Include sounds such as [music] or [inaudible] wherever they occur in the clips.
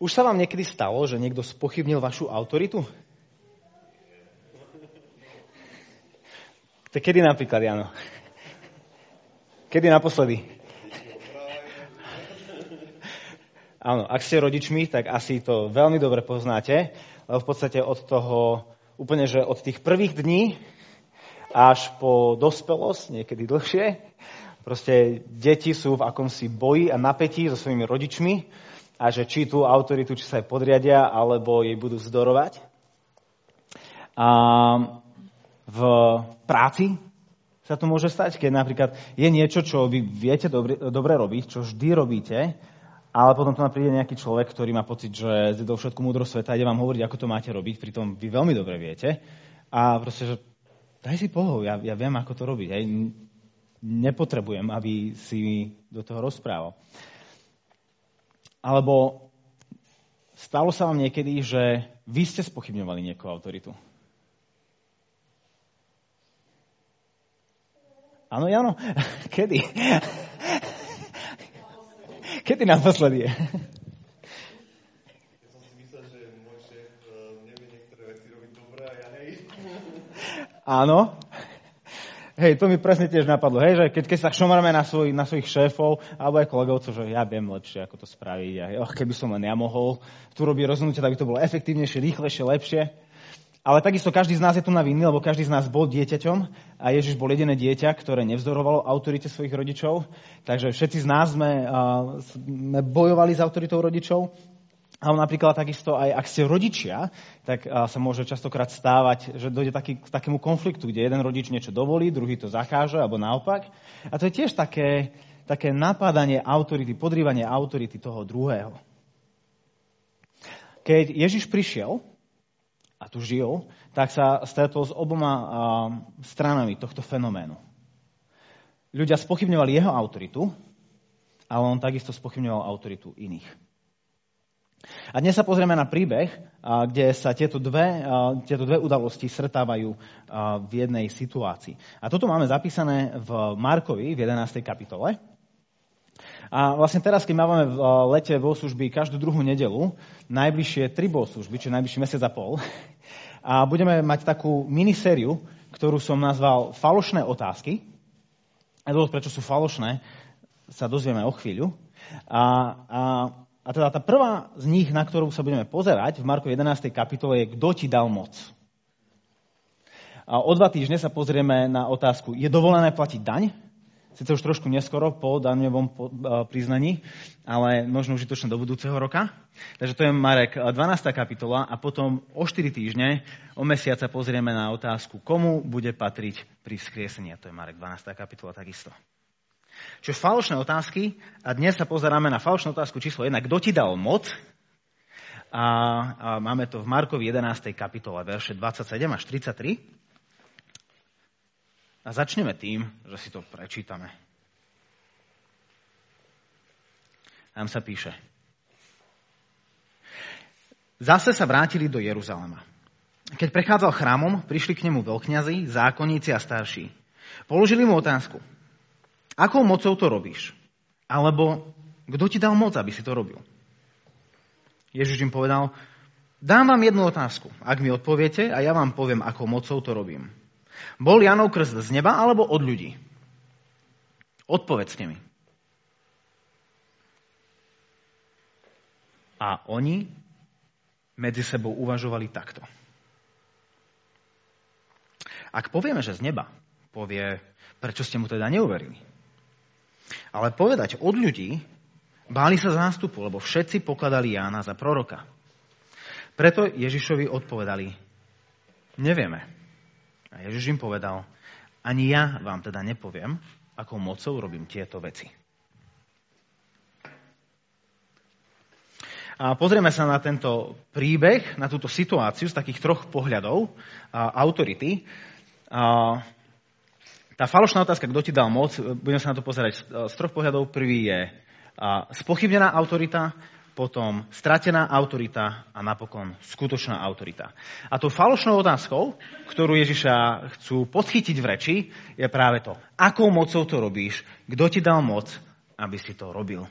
Už sa vám niekedy stalo, že niekto spochybnil vašu autoritu? To kedy napríklad, Jano? Kedy naposledy? Áno, ak ste rodičmi, tak asi to veľmi dobre poznáte, lebo v podstate od toho, úplne, že od tých prvých dní až po dospelosť, niekedy dlhšie, proste deti sú v akomsi boji a napätí so svojimi rodičmi a že či tú autoritu, či sa jej podriadia, alebo jej budú vzdorovať. A v práci sa to môže stať, keď napríklad je niečo, čo vy viete dobre, dobre robiť, čo vždy robíte, ale potom tu príde nejaký človek, ktorý má pocit, že do všetku múdrosť sveta ide vám hovoriť, ako to máte robiť, pritom vy veľmi dobre viete. A proste, že daj si pohov, ja, ja viem, ako to robiť. Hej. Nepotrebujem, aby si do toho rozprával. Alebo stalo sa vám niekedy, že vy ste spochybňovali niekoho autoritu. Áno, Jano? [laughs] Kedy? [laughs] Kedy naposledy je? Áno. Hej, to mi presne tiež napadlo, hej, že keď, keď sa šomarme na, svoj, na svojich šéfov, alebo aj kolegovcov, že ja viem lepšie, ako to spraviť. A oh, keby som len ja mohol tu robiť rozhodnutie, tak by to bolo efektívnejšie, rýchlejšie, lepšie. Ale takisto každý z nás je tu na viny, lebo každý z nás bol dieťaťom a Ježiš bol jediné dieťa, ktoré nevzdorovalo autorite svojich rodičov. Takže všetci z nás sme, uh, sme bojovali s autoritou rodičov. Ale napríklad takisto aj ak ste rodičia, tak sa môže častokrát stávať, že dojde taký, k takému konfliktu, kde jeden rodič niečo dovolí, druhý to zakáže, alebo naopak. A to je tiež také, také napádanie autority, podrývanie autority toho druhého. Keď Ježiš prišiel, a tu žil, tak sa stretol s oboma stranami tohto fenoménu. Ľudia spochybňovali jeho autoritu, ale on takisto spochybňoval autoritu iných. A dnes sa pozrieme na príbeh, kde sa tieto dve, tieto dve udalosti stretávajú v jednej situácii. A toto máme zapísané v Markovi v 11. kapitole. A vlastne teraz, keď máme v lete bohoslužby každú druhú nedelu, najbližšie tri bohoslužby, čiže najbližší mesiac a pol, a budeme mať takú minisériu, ktorú som nazval Falošné otázky. A dôvod, prečo sú falošné, sa dozvieme o chvíľu. A, a, a teda tá prvá z nich, na ktorú sa budeme pozerať v Marku 11. kapitole je Kto ti dal moc? A o dva týždne sa pozrieme na otázku, je dovolené platiť daň? Sice už trošku neskoro po daňovom priznaní, ale možno užitočné do budúceho roka. Takže to je Marek 12. E, kapitola a potom o 4 týždne, o mesiac sa pozrieme na otázku, komu bude patriť pri vzkriesení. To je Marek 12. kapitola takisto. Čiže falošné otázky a dnes sa pozeráme na falošnú otázku číslo 1. Kto ti dal moc? A, a máme to v Markovi 11. kapitole, verše 27 až 33. A začneme tým, že si to prečítame. Tam sa píše. Zase sa vrátili do Jeruzalema. Keď prechádzal chrámom, prišli k nemu veľkňazi, zákonníci a starší. Položili mu otázku. Akou mocou to robíš? Alebo kto ti dal moc, aby si to robil? Ježiš im povedal, dám vám jednu otázku. Ak mi odpoviete, a ja vám poviem, akou mocou to robím. Bol Janov krst z neba alebo od ľudí? Odpovedzte mi. A oni medzi sebou uvažovali takto. Ak povieme, že z neba, povie, prečo ste mu teda neuverili. Ale povedať od ľudí, báli sa zástupu, lebo všetci pokladali Jána za proroka. Preto Ježišovi odpovedali, nevieme. A Ježiš im povedal, ani ja vám teda nepoviem, akou mocou robím tieto veci. A pozrieme sa na tento príbeh, na túto situáciu z takých troch pohľadov a, autority. A, tá falošná otázka, kto ti dal moc, budeme sa na to pozerať z troch pohľadov. Prvý je a, spochybnená autorita, potom stratená autorita a napokon skutočná autorita. A tou falošnou otázkou, ktorú Ježiša chcú podchytiť v reči, je práve to, akou mocou to robíš, kto ti dal moc, aby si to robil.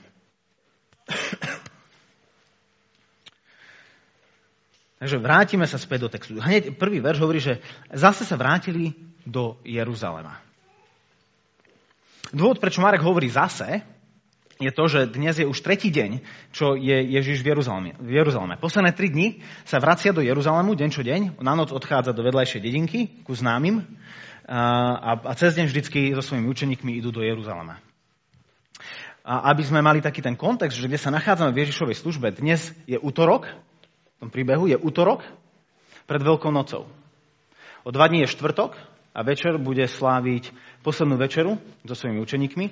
Takže vrátime sa späť do textu. Hneď prvý verš hovorí, že zase sa vrátili do Jeruzalema. Dôvod, prečo Marek hovorí zase, je to, že dnes je už tretí deň, čo je Ježiš v Jeruzaleme. Posledné tri dni sa vracia do Jeruzalému deň čo deň. Na noc odchádza do vedľajšej dedinky ku známym a, a cez deň vždycky so svojimi učeníkmi idú do Jeruzalema. A aby sme mali taký ten kontext, že kde sa nachádzame v Ježišovej službe, dnes je útorok, v tom príbehu je útorok pred Veľkou nocou. O dva dní je štvrtok a večer bude sláviť poslednú večeru so svojimi učeníkmi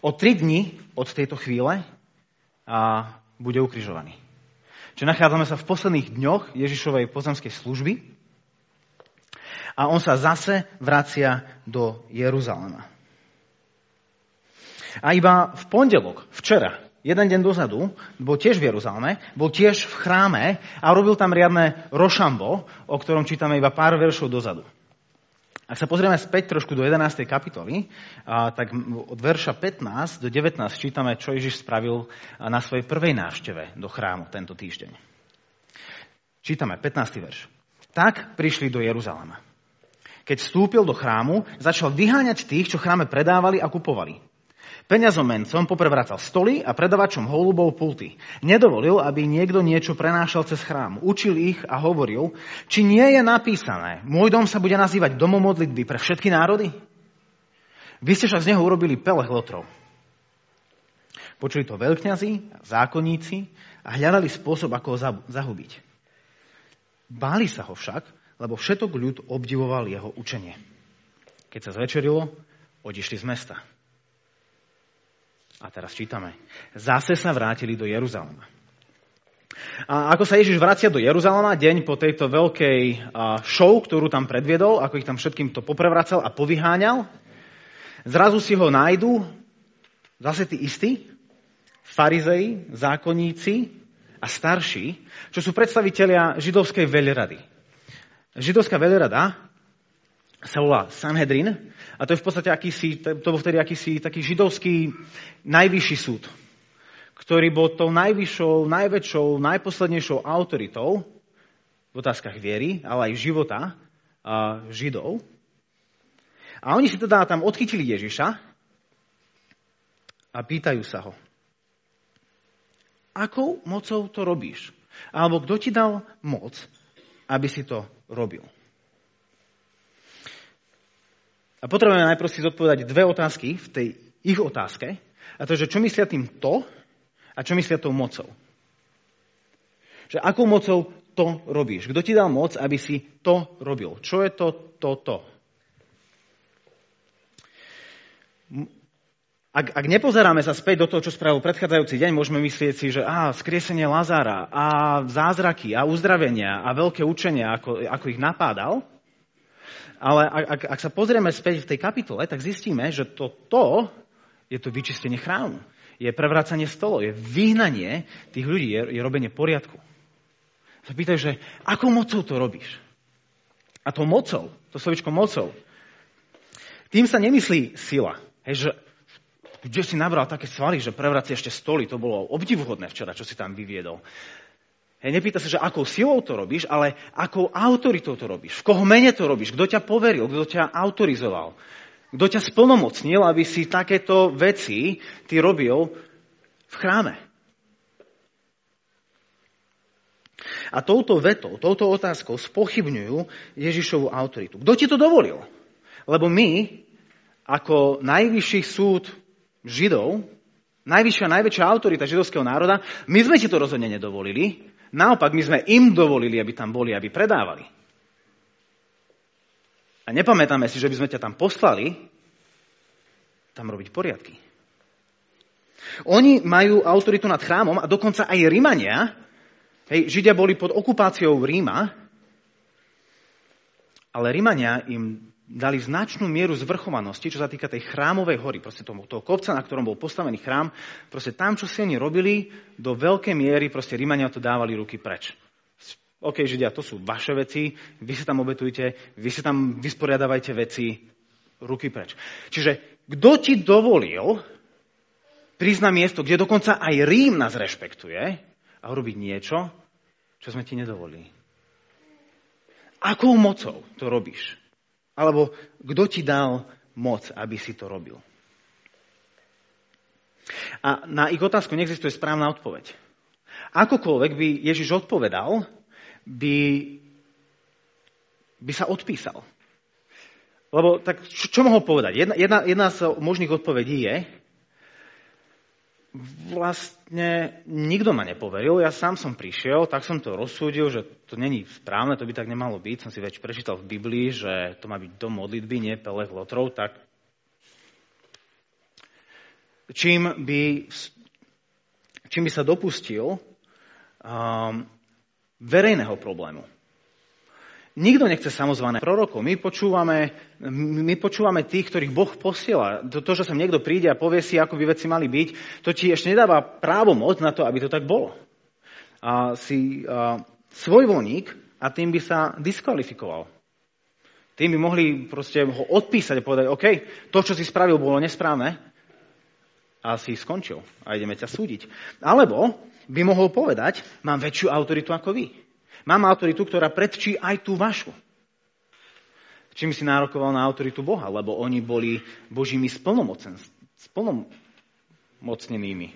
o tri dni od tejto chvíle a bude ukrižovaný. Čiže nachádzame sa v posledných dňoch Ježišovej pozemskej služby a on sa zase vracia do Jeruzalema. A iba v pondelok, včera, jeden deň dozadu, bol tiež v Jeruzaleme, bol tiež v chráme a robil tam riadne rošambo, o ktorom čítame iba pár veršov dozadu. Ak sa pozrieme späť trošku do 11. kapitoly, tak od verša 15 do 19 čítame, čo Ježiš spravil na svojej prvej návšteve do chrámu tento týždeň. Čítame 15. verš. Tak prišli do Jeruzalema. Keď vstúpil do chrámu, začal vyháňať tých, čo chráme predávali a kupovali. Peňazomencom poprevracal stoly a predavačom holubov pulty. Nedovolil, aby niekto niečo prenášal cez chrám. Učil ich a hovoril, či nie je napísané, môj dom sa bude nazývať domom modlitby pre všetky národy? Vy ste však z neho urobili pelech lotrov. Počuli to veľkňazi, zákonníci a hľadali spôsob, ako ho zahubiť. Báli sa ho však, lebo všetok ľud obdivoval jeho učenie. Keď sa zvečerilo, odišli z mesta. A teraz čítame. Zase sa vrátili do Jeruzalema. A ako sa Ježiš vracia do Jeruzalema, deň po tejto veľkej show, ktorú tam predviedol, ako ich tam všetkým to poprevracal a povyháňal, zrazu si ho nájdu zase tí istí, farizei, zákonníci a starší, čo sú predstavitelia židovskej veľrady. Židovská veľrada sa volá Sanhedrin a to je v podstate akýsi, to bol vtedy akýsi taký židovský najvyšší súd, ktorý bol tou najvyššou, najväčšou, najposlednejšou autoritou v otázkach viery, ale aj života a židov. A oni si teda tam odchytili Ježiša a pýtajú sa ho, akou mocou to robíš? Alebo kto ti dal moc, aby si to robil? A potrebujeme najprv si zodpovedať dve otázky v tej ich otázke. A to že čo myslia tým to a čo myslia tou mocou. Že akou mocou to robíš? Kto ti dal moc, aby si to robil? Čo je to, to, to? Ak, ak nepozeráme sa späť do toho, čo spravil predchádzajúci deň, môžeme myslieť si, že á, skriesenie Lazára a zázraky a uzdravenia a veľké učenia, ako, ako ich napádal, ale ak, ak sa pozrieme späť v tej kapitole, tak zistíme, že to, to je to vyčistenie chrámu. Je prevracanie stolov, je vyhnanie tých ľudí, je, je robenie poriadku. Sa pýtajú, že akou mocou to robíš? A to mocou, to slovičko mocou, tým sa nemyslí sila. Hej, že kde si nabral také svaly, že prevracia ešte stoly, to bolo obdivuhodné včera, čo si tam vyviedol. Hej, nepýta sa, že akou silou to robíš, ale akou autoritou to robíš. V koho mene to robíš? Kto ťa poveril? Kto ťa autorizoval? Kto ťa splnomocnil, aby si takéto veci ty robil v chráme? A touto vetou, touto otázkou spochybňujú Ježišovu autoritu. Kto ti to dovolil? Lebo my, ako najvyšší súd Židov, najvyššia, najväčšia autorita židovského národa, my sme ti to rozhodne nedovolili, Naopak, my sme im dovolili, aby tam boli, aby predávali. A nepamätáme si, že by sme ťa tam poslali tam robiť poriadky. Oni majú autoritu nad chrámom a dokonca aj Rímania, hej, Židia boli pod okupáciou Ríma, ale Rímania im dali značnú mieru zvrchovanosti, čo sa týka tej chrámovej hory, proste toho, toho kopca, na ktorom bol postavený chrám. Proste tam, čo si oni robili, do veľkej miery proste Rímania to dávali ruky preč. OK, Židia, to sú vaše veci, vy sa tam obetujte, vy sa tam vysporiadavajte veci, ruky preč. Čiže kto ti dovolil prísť na miesto, kde dokonca aj Rím nás rešpektuje a urobiť niečo, čo sme ti nedovolili? Akou mocou to robíš? Alebo kto ti dal moc, aby si to robil? A na ich otázku neexistuje správna odpoveď. Akokoľvek by Ježiš odpovedal, by, by sa odpísal. Lebo tak čo, čo mohol povedať? Jedna, jedna, jedna z možných odpovedí je, vlastne nikto ma nepoveril, ja sám som prišiel, tak som to rozsúdil, že to není správne, to by tak nemalo byť. Som si veď prečítal v Biblii, že to má byť dom modlitby, nie pelech lotrov, tak čím by, čím by sa dopustil um, verejného problému. Nikto nechce samozvané prorokov. My počúvame, my počúvame tých, ktorých Boh posiela. To, to, že sem niekto príde a povie si, ako by veci mali byť, to ti ešte nedáva právo moc na to, aby to tak bolo. A si a, svojvoľník a tým by sa diskvalifikoval. Tým by mohli proste ho odpísať a povedať, OK, to, čo si spravil, bolo nesprávne a si skončil a ideme ťa súdiť. Alebo by mohol povedať, mám väčšiu autoritu ako vy. Mám autoritu, ktorá predčí aj tú vašu. Čím si nárokoval na autoritu Boha, lebo oni boli Božími splnomocnenými.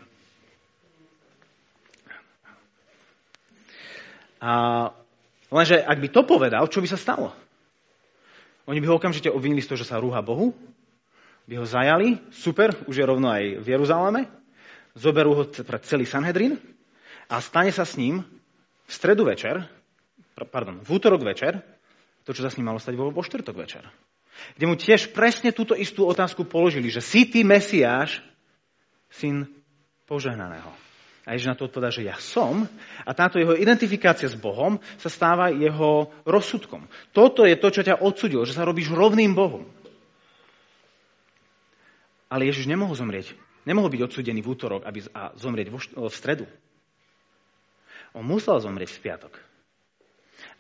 A lenže ak by to povedal, čo by sa stalo? Oni by ho okamžite obvinili z toho, že sa rúha Bohu, by ho zajali, super, už je rovno aj v Jeruzaleme, zoberú ho pred celý Sanhedrin a stane sa s ním v stredu večer, pardon, v útorok večer, to, čo sa s ním malo stať vo, vo štvrtok večer. Kde mu tiež presne túto istú otázku položili, že si ty Mesiáš, syn požehnaného. A Ježiš na to odpovedá, že ja som a táto jeho identifikácia s Bohom sa stáva jeho rozsudkom. Toto je to, čo ťa odsudilo, že sa robíš rovným Bohom. Ale Ježiš nemohol zomrieť. Nemohol byť odsudený v útorok aby, a zomrieť v stredu. On musel zomrieť v piatok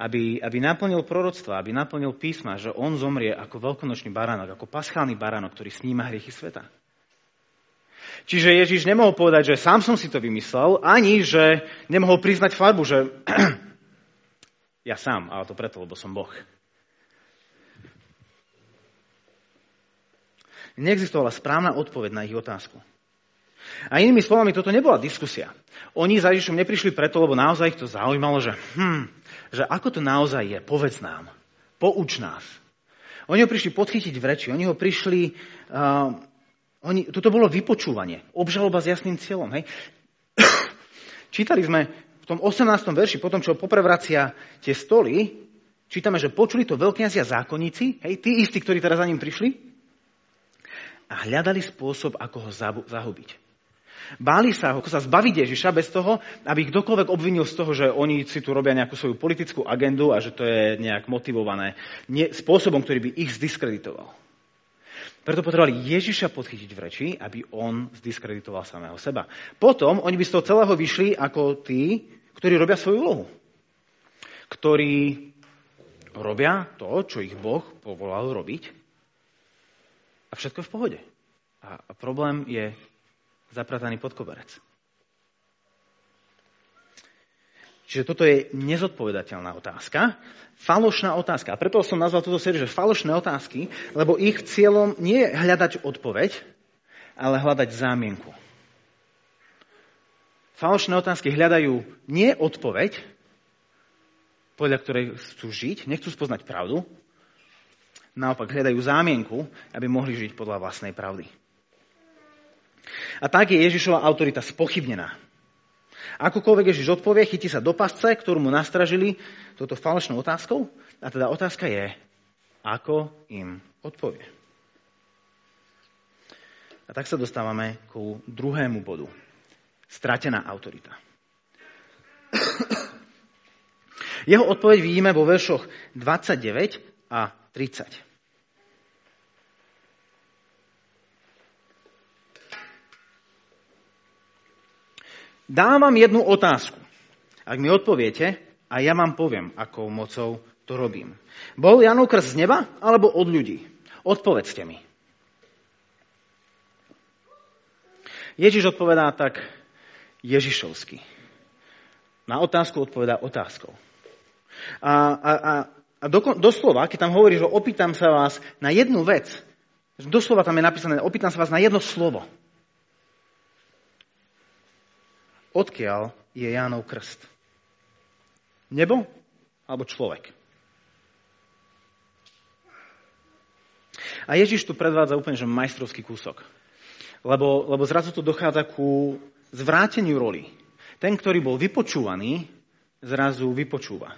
aby, aby naplnil proroctva, aby naplnil písma, že on zomrie ako veľkonočný baránok, ako paschálny baránok, ktorý sníma hriechy sveta. Čiže Ježiš nemohol povedať, že sám som si to vymyslel, ani že nemohol priznať farbu, že [clears throat] ja sám, ale to preto, lebo som Boh. Neexistovala správna odpoveď na ich otázku. A inými slovami, toto nebola diskusia. Oni za Ježišom neprišli preto, lebo naozaj ich to zaujímalo, že hm, že ako to naozaj je, povedz nám, pouč nás. Oni ho prišli podchytiť v reči, oni ho prišli, uh, oni, toto bolo vypočúvanie, obžaloba s jasným cieľom. Hej. [coughs] Čítali sme v tom 18. verši, potom čo poprevracia tie stoly, čítame, že počuli to veľkňazia zákonníci, hej, tí istí, ktorí teraz za ním prišli, a hľadali spôsob, ako ho zahubiť. Báli sa ako sa zbaviť Ježiša bez toho, aby ich kdokoľvek obvinil z toho, že oni si tu robia nejakú svoju politickú agendu a že to je nejak motivované nie, spôsobom, ktorý by ich zdiskreditoval. Preto potrebovali Ježiša podchytiť v reči, aby on zdiskreditoval samého seba. Potom oni by z toho celého vyšli ako tí, ktorí robia svoju úlohu. Ktorí robia to, čo ich Boh povolal robiť. A všetko je v pohode. A problém je zaprataný pod koberec. Čiže toto je nezodpovedateľná otázka, falošná otázka. A preto som nazval túto sériu, že falošné otázky, lebo ich cieľom nie je hľadať odpoveď, ale hľadať zámienku. Falošné otázky hľadajú nie odpoveď, podľa ktorej chcú žiť, nechcú spoznať pravdu, naopak hľadajú zámienku, aby mohli žiť podľa vlastnej pravdy. A tak je Ježišova autorita spochybnená. Akokoľvek Ježiš odpovie, chytí sa do pasce, ktorú mu nastražili touto falošnou otázkou. A teda otázka je, ako im odpovie. A tak sa dostávame ku druhému bodu. Stratená autorita. Jeho odpoveď vidíme vo veršoch 29 a 30. Dám vám jednu otázku. Ak mi odpoviete, a ja vám poviem, akou mocou to robím. Bol Janov krst z neba alebo od ľudí? Odpovedzte mi. Ježiš odpovedá tak Ježišovsky. Na otázku odpovedá otázkou. A, a, a, a do, doslova, keď tam hovorí, že opýtam sa vás na jednu vec, doslova tam je napísané, opýtam sa vás na jedno slovo. Odkiaľ je Jánov krst? Nebo alebo človek? A Ježiš tu predvádza úplne že majstrovský kúsok. Lebo, lebo zrazu tu dochádza ku zvráteniu roli. Ten, ktorý bol vypočúvaný, zrazu vypočúva.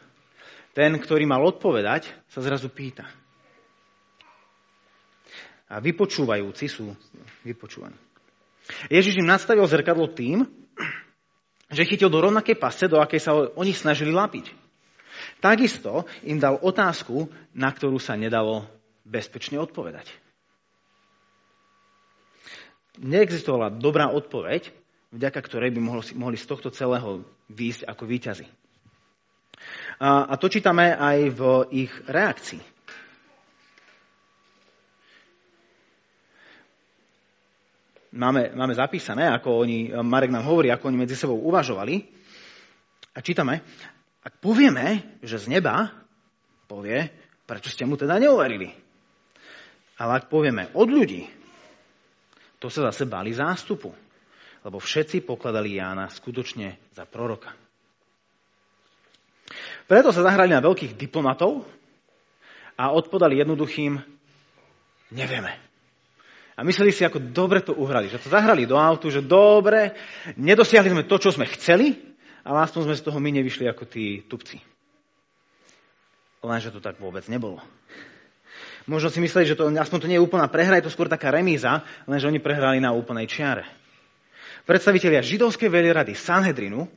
Ten, ktorý mal odpovedať, sa zrazu pýta. A vypočúvajúci sú vypočúvaní. Ježiš im nastavil zrkadlo tým, že chytil do rovnakej pasce, do akej sa oni snažili lapiť. Takisto im dal otázku, na ktorú sa nedalo bezpečne odpovedať. Neexistovala dobrá odpoveď, vďaka ktorej by mohli, z tohto celého výjsť ako výťazi. A to čítame aj v ich reakcii. Máme, máme zapísané, ako oni, Marek nám hovorí, ako oni medzi sebou uvažovali. A čítame, ak povieme, že z neba, povie, prečo ste mu teda neuverili? Ale ak povieme od ľudí, to sa zase bali zástupu, lebo všetci pokladali Jána skutočne za proroka. Preto sa zahrali na veľkých diplomatov a odpodali jednoduchým nevieme. A mysleli si, ako dobre to uhrali. Že to zahrali do autu, že dobre, nedosiahli sme to, čo sme chceli, ale aspoň sme z toho my nevyšli ako tí tupci. Lenže to tak vôbec nebolo. Možno si mysleli, že to, aspoň to nie je úplná prehra, je to skôr taká remíza, lenže oni prehrali na úplnej čiare. Predstavitelia židovskej veľrady Sanhedrinu,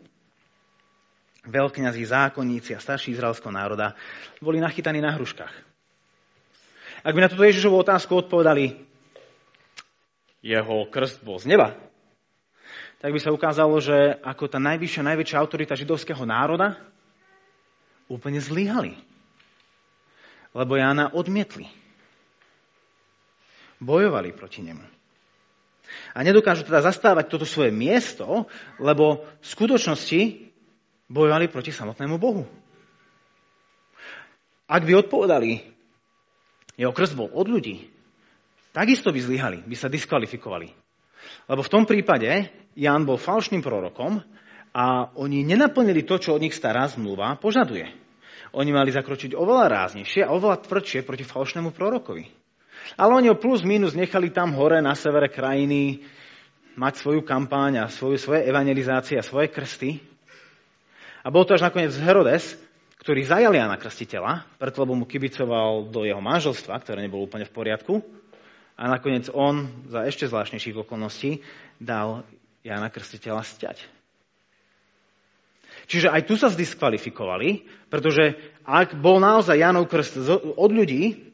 veľkňazí, zákonníci a starší izraelského národa boli nachytaní na hruškách. Ak by na túto Ježišovú otázku odpovedali, jeho krst bol z neba, tak by sa ukázalo, že ako tá najvyššia, najväčšia autorita židovského národa úplne zlyhali lebo Jána odmietli. Bojovali proti nemu. A nedokážu teda zastávať toto svoje miesto, lebo v skutočnosti bojovali proti samotnému Bohu. Ak by odpovedali, jeho krst bol od ľudí, takisto by zlyhali, by sa diskvalifikovali. Lebo v tom prípade Ján bol falšným prorokom a oni nenaplnili to, čo od nich stará zmluva požaduje. Oni mali zakročiť oveľa ráznejšie a oveľa tvrdšie proti falošnému prorokovi. Ale oni ho plus minus nechali tam hore na severe krajiny mať svoju kampáň a svoju, svoje evangelizácie a svoje krsty. A bol to až nakoniec Herodes, ktorý zajal Jana Krstiteľa, preto lebo mu kibicoval do jeho manželstva, ktoré nebolo úplne v poriadku. A nakoniec on za ešte zvláštnejších okolností dal Jana Krstiteľa sťať. Čiže aj tu sa zdiskvalifikovali, pretože ak bol naozaj Janov krst od ľudí,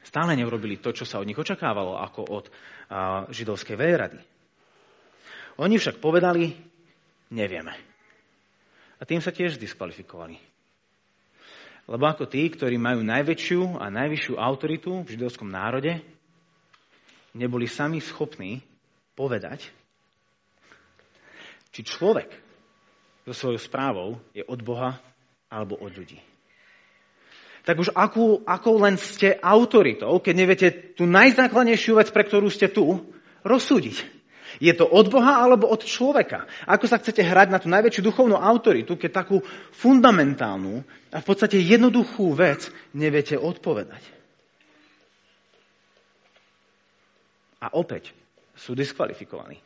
stále neurobili to, čo sa od nich očakávalo, ako od židovskej veľrady. Oni však povedali, nevieme. A tým sa tiež diskvalifikovali. Lebo ako tí, ktorí majú najväčšiu a najvyššiu autoritu v židovskom národe, neboli sami schopní povedať, či človek, so svojou správou je od Boha alebo od ľudí. Tak už akú, akou len ste autoritou, keď neviete tú najzákladnejšiu vec, pre ktorú ste tu, rozsúdiť. Je to od Boha alebo od človeka? Ako sa chcete hrať na tú najväčšiu duchovnú autoritu, keď takú fundamentálnu a v podstate jednoduchú vec neviete odpovedať? A opäť sú diskvalifikovaní.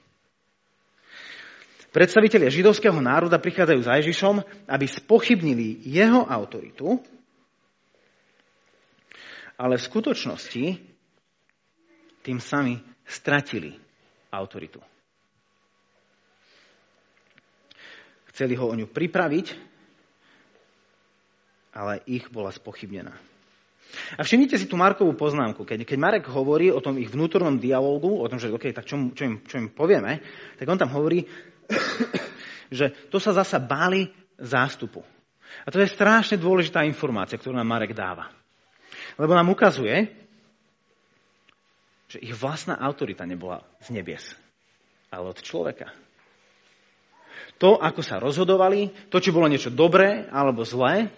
Predstavitelia židovského národa prichádzajú za Ježišom, aby spochybnili jeho autoritu, ale v skutočnosti tým sami stratili autoritu. Chceli ho o ňu pripraviť, ale ich bola spochybnená. A všimnite si tú Markovú poznámku. Keď, keď Marek hovorí o tom ich vnútornom dialógu, o tom, že OK, tak čo, čo, im, čo im povieme, tak on tam hovorí, [coughs] že to sa zasa báli zástupu. A to je strašne dôležitá informácia, ktorú nám Marek dáva. Lebo nám ukazuje, že ich vlastná autorita nebola z nebies, ale od človeka. To, ako sa rozhodovali, to, či bolo niečo dobré alebo zlé,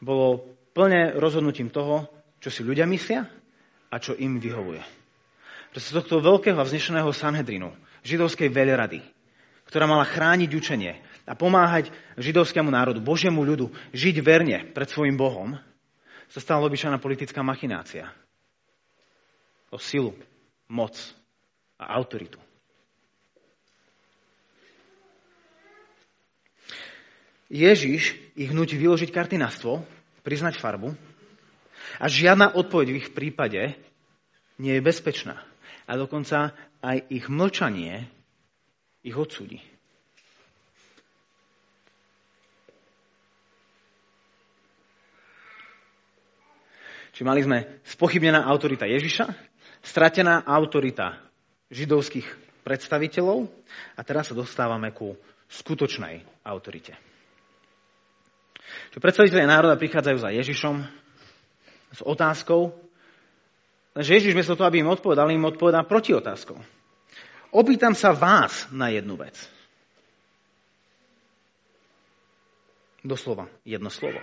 bolo plne rozhodnutím toho, čo si ľudia myslia a čo im vyhovuje. Proste tohto veľkého a vznešeného Sanhedrinu, židovskej veľrady, ktorá mala chrániť učenie a pomáhať židovskému národu, Božiemu ľudu, žiť verne pred svojim Bohom, sa stala obyčajná politická machinácia. O silu, moc a autoritu. Ježiš ich nutí vyložiť karty na stôl, priznať farbu a žiadna odpoveď v ich prípade nie je bezpečná. A dokonca aj ich mlčanie ich odsúdi. Čiže mali sme spochybnená autorita Ježiša, stratená autorita židovských predstaviteľov a teraz sa dostávame ku skutočnej autorite. Čo predstaviteľe národa prichádzajú za Ježišom s otázkou, lenže Ježiš miesto toho, aby im odpovedal, im odpovedá proti otázkou. Opýtam sa vás na jednu vec. Doslova, jedno slovo.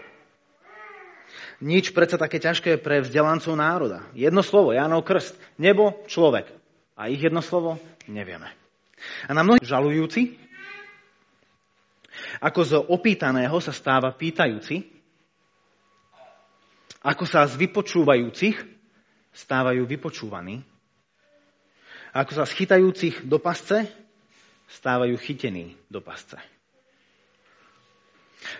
Nič predsa také ťažké pre vzdelancov národa. Jedno slovo, Jánov krst. Nebo, človek. A ich jedno slovo nevieme. A na mnohých žalujúci ako z opýtaného sa stáva pýtajúci, ako sa z vypočúvajúcich stávajú vypočúvaní, ako sa z chytajúcich do pasce stávajú chytení do pasce.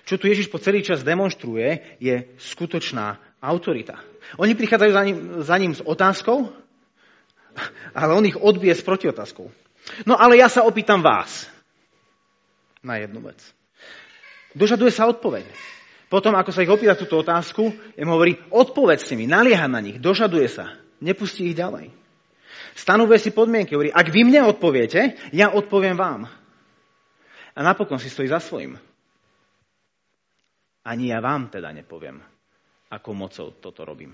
Čo tu Ježiš po celý čas demonstruje, je skutočná autorita. Oni prichádzajú za ním, za ním s otázkou, ale on ich odbije s protiotázkou. No ale ja sa opýtam vás na jednu vec. Dožaduje sa odpoveď. Potom, ako sa ich opýta túto otázku, im hovorí, odpovedzte mi, nalieha na nich, dožaduje sa, nepustí ich ďalej. Stanovuje si podmienky, hovorí, ak vy mne odpoviete, ja odpoviem vám. A napokon si stojí za svojim. Ani ja vám teda nepoviem, ako mocou toto robím.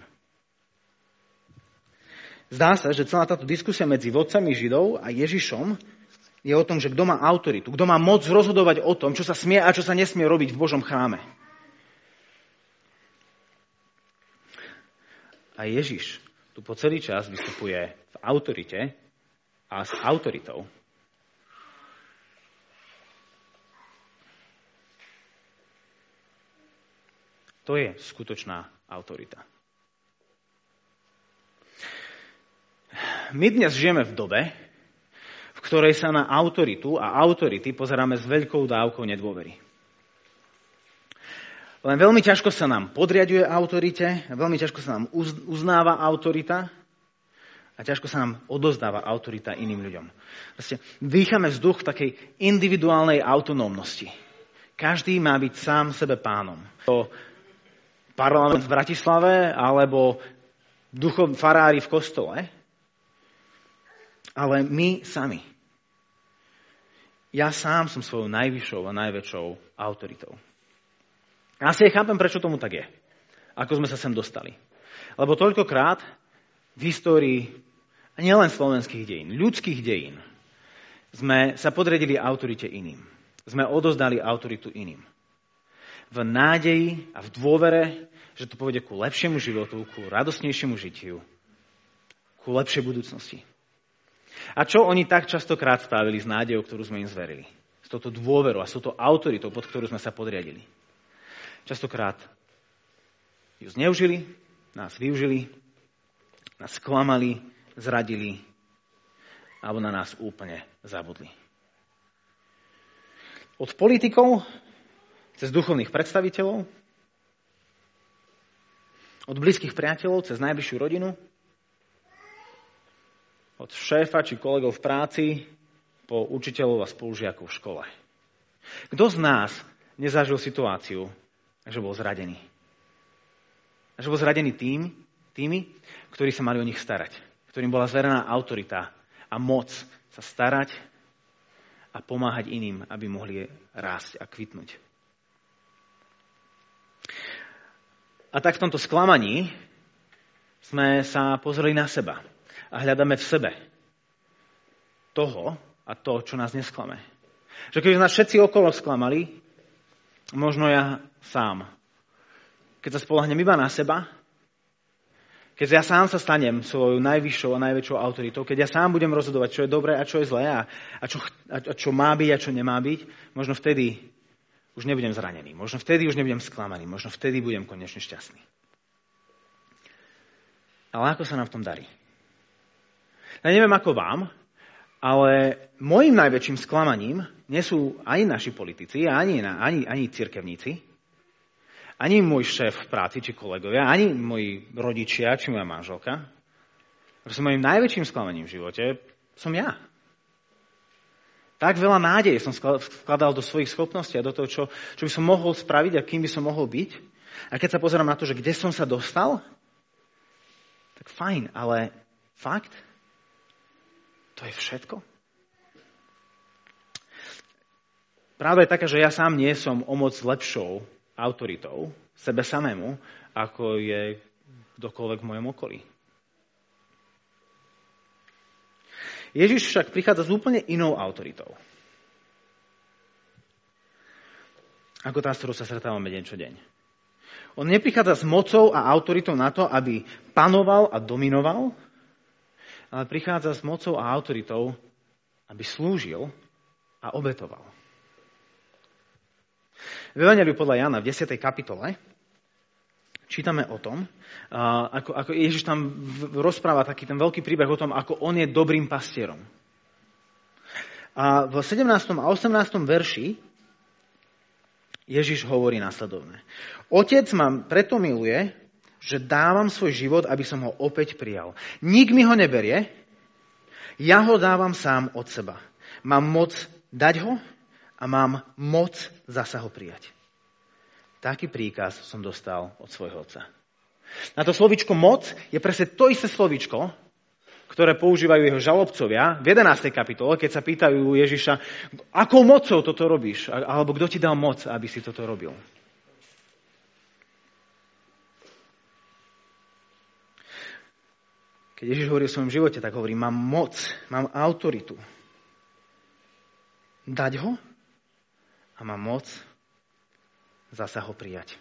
Zdá sa, že celá táto diskusia medzi vodcami Židov a Ježišom je o tom, že kto má autoritu, kto má moc rozhodovať o tom, čo sa smie a čo sa nesmie robiť v Božom chráme. A Ježiš tu po celý čas vystupuje v autorite a s autoritou. To je skutočná autorita. My dnes žijeme v dobe, v ktorej sa na autoritu a autority pozeráme s veľkou dávkou nedôvery. Len veľmi ťažko sa nám podriaduje autorite, veľmi ťažko sa nám uznáva autorita a ťažko sa nám odozdáva autorita iným ľuďom. Proste dýchame vzduch takej individuálnej autonómnosti. Každý má byť sám sebe pánom. To parlament v Bratislave alebo duchov farári v kostole. Ale my sami. Ja sám som svojou najvyššou a najväčšou autoritou. Ja si chápem, prečo tomu tak je. Ako sme sa sem dostali. Lebo toľkokrát v histórii, nielen slovenských dejín, ľudských dejín, sme sa podredili autorite iným. Sme odozdali autoritu iným. V nádeji a v dôvere, že to povede ku lepšiemu životu, ku radosnejšiemu žitiu, ku lepšej budúcnosti. A čo oni tak častokrát spravili s nádejou, ktorú sme im zverili? S touto dôverou a s touto autoritou, pod ktorú sme sa podriadili. Častokrát ju zneužili, nás využili, nás sklamali, zradili alebo na nás úplne zabudli. Od politikov cez duchovných predstaviteľov, od blízkych priateľov cez najbližšiu rodinu, od šéfa či kolegov v práci po učiteľov a spolužiakov v škole. Kto z nás nezažil situáciu, že bol zradený? Že bol zradený tým, tými, ktorí sa mali o nich starať. Ktorým bola zverená autorita a moc sa starať a pomáhať iným, aby mohli rásť a kvitnúť. A tak v tomto sklamaní sme sa pozreli na seba a hľadáme v sebe toho a to, čo nás nesklame. Že keď nás všetci okolo sklamali, možno ja sám. Keď sa spolahnem iba na seba, keď ja sám sa stanem svojou najvyššou a najväčšou autoritou, keď ja sám budem rozhodovať, čo je dobré a čo je zlé a, a, čo, a čo má byť a čo nemá byť, možno vtedy už nebudem zranený. Možno vtedy už nebudem sklamaný. Možno vtedy budem konečne šťastný. Ale ako sa nám v tom darí? Ja neviem ako vám, ale môjim najväčším sklamaním nie sú ani naši politici, ani, ani, ani cirkevníci, ani môj šéf v práci, či kolegovia, ani moji rodičia, či moja manželka. Proste mojim najväčším sklamaním v živote som ja. Tak veľa nádej som skladal do svojich schopností a do toho, čo, čo by som mohol spraviť a kým by som mohol byť. A keď sa pozerám na to, že kde som sa dostal, tak fajn, ale fakt, to je všetko. Pravda je taká, že ja sám nie som o moc lepšou autoritou sebe samému, ako je kdokoľvek v mojom okolí. Ježiš však prichádza s úplne inou autoritou. Ako tá, s ktorou sa stretávame deň čo deň. On neprichádza s mocou a autoritou na to, aby panoval a dominoval, ale prichádza s mocou a autoritou, aby slúžil a obetoval. V Evangeliu podľa Jana v 10. kapitole čítame o tom, ako, ako Ježiš tam rozpráva taký ten veľký príbeh o tom, ako on je dobrým pastierom. A v 17. a 18. verši Ježiš hovorí následovne. Otec ma preto miluje, že dávam svoj život, aby som ho opäť prijal. Nik mi ho neberie, ja ho dávam sám od seba. Mám moc dať ho a mám moc zasa ho prijať. Taký príkaz som dostal od svojho otca. Na to slovičko moc je presne to isté slovičko, ktoré používajú jeho žalobcovia v 11. kapitole, keď sa pýtajú Ježiša, akou mocou toto robíš? Alebo kto ti dal moc, aby si toto robil? Keď Ježiš hovorí o svojom živote, tak hovorí, mám moc, mám autoritu. Dať ho a má moc zasa ho prijať.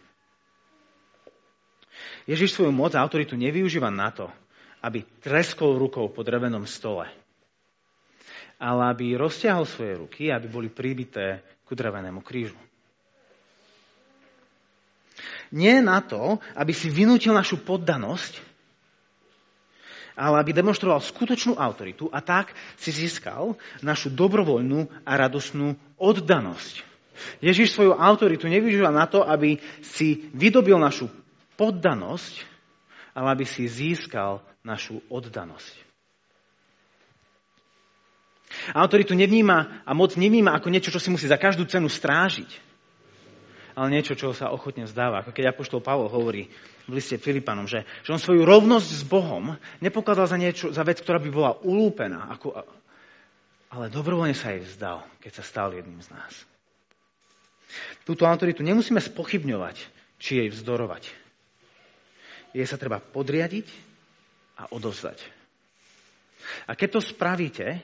Ježiš svoju moc a autoritu nevyužíva na to, aby treskol rukou po drevenom stole, ale aby rozťahol svoje ruky, aby boli pribité ku drevenému krížu. Nie na to, aby si vynútil našu poddanosť, ale aby demonstroval skutočnú autoritu a tak si získal našu dobrovoľnú a radosnú oddanosť. Ježiš svoju autoritu nevyužíva na to, aby si vydobil našu poddanosť, ale aby si získal našu oddanosť. Autoritu nevníma a moc nevníma ako niečo, čo si musí za každú cenu strážiť, ale niečo, čo sa ochotne vzdáva. Ako keď Apoštol Pavol hovorí v liste Filipanom, že, že on svoju rovnosť s Bohom nepokladal za, niečo, za vec, ktorá by bola ulúpená, ako, ale dobrovoľne sa jej vzdal, keď sa stal jedným z nás. Túto autoritu nemusíme spochybňovať, či jej vzdorovať. Jej sa treba podriadiť a odovzdať. A keď to spravíte,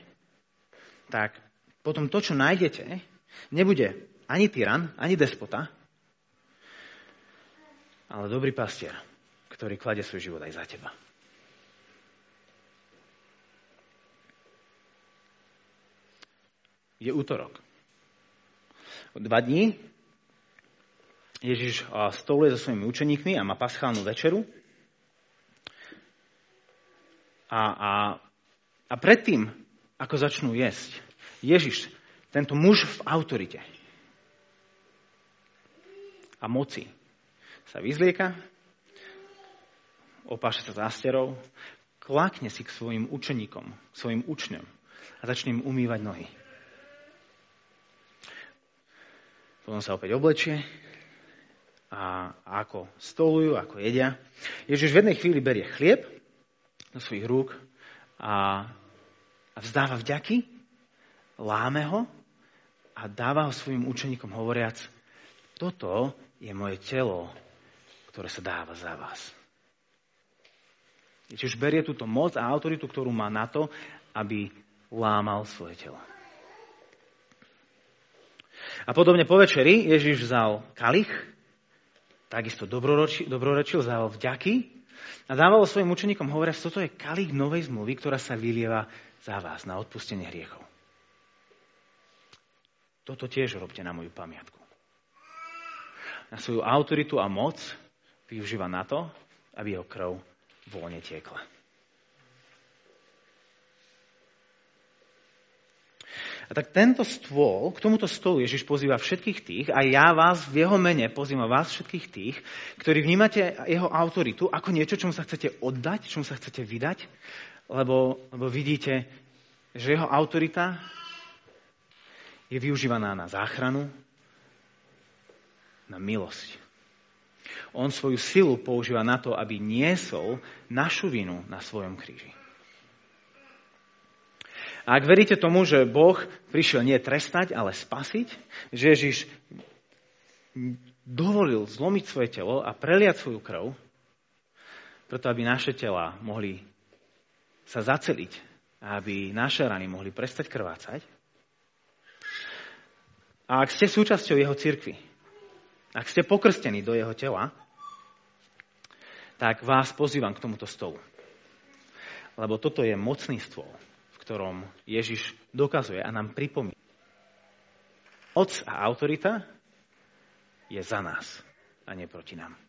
tak potom to, čo nájdete, nebude ani tyran, ani despota, ale dobrý pastier, ktorý klade svoj život aj za teba. Je útorok. O dva dní Ježiš stoluje so svojimi učeníkmi a má paschálnu večeru. A, a, a predtým, ako začnú jesť, Ježiš, tento muž v autorite a moci, sa vyzlieka, opáša sa zásterov, klakne si k svojim učeníkom, svojim učňom a začne im umývať nohy. Potom sa opäť oblečie a ako stolujú, ako jedia. Ježiš v jednej chvíli berie chlieb do svojich rúk a, a vzdáva vďaky, láme ho a dáva ho svojim učeníkom hovoriac, toto je moje telo, ktoré sa dáva za vás. Ježiš berie túto moc a autoritu, ktorú má na to, aby lámal svoje telo. A podobne po večeri Ježiš vzal kalich, takisto dobrorečil vzal vďaky a dával svojim učeníkom hovoriac, toto je kalich novej zmluvy, ktorá sa vylieva za vás na odpustenie hriechov. Toto tiež robte na moju pamiatku. Na svoju autoritu a moc využíva na to, aby jeho krv voľne tiekla. A tak tento stôl, k tomuto stolu Ježiš pozýva všetkých tých, a ja vás v jeho mene pozývam vás všetkých tých, ktorí vnímate jeho autoritu ako niečo, čomu sa chcete oddať, čomu sa chcete vydať, lebo, lebo vidíte, že jeho autorita je využívaná na záchranu, na milosť. On svoju silu používa na to, aby niesol našu vinu na svojom kríži. A ak veríte tomu, že Boh prišiel nie trestať, ale spasiť, že Ježiš dovolil zlomiť svoje telo a preliať svoju krv, preto aby naše tela mohli sa zaceliť a aby naše rany mohli prestať krvácať. A ak ste súčasťou jeho cirkvi, ak ste pokrstení do jeho tela, tak vás pozývam k tomuto stolu. Lebo toto je mocný stôl ktorom Ježiš dokazuje a nám pripomína. Moc a autorita je za nás a nie proti nám.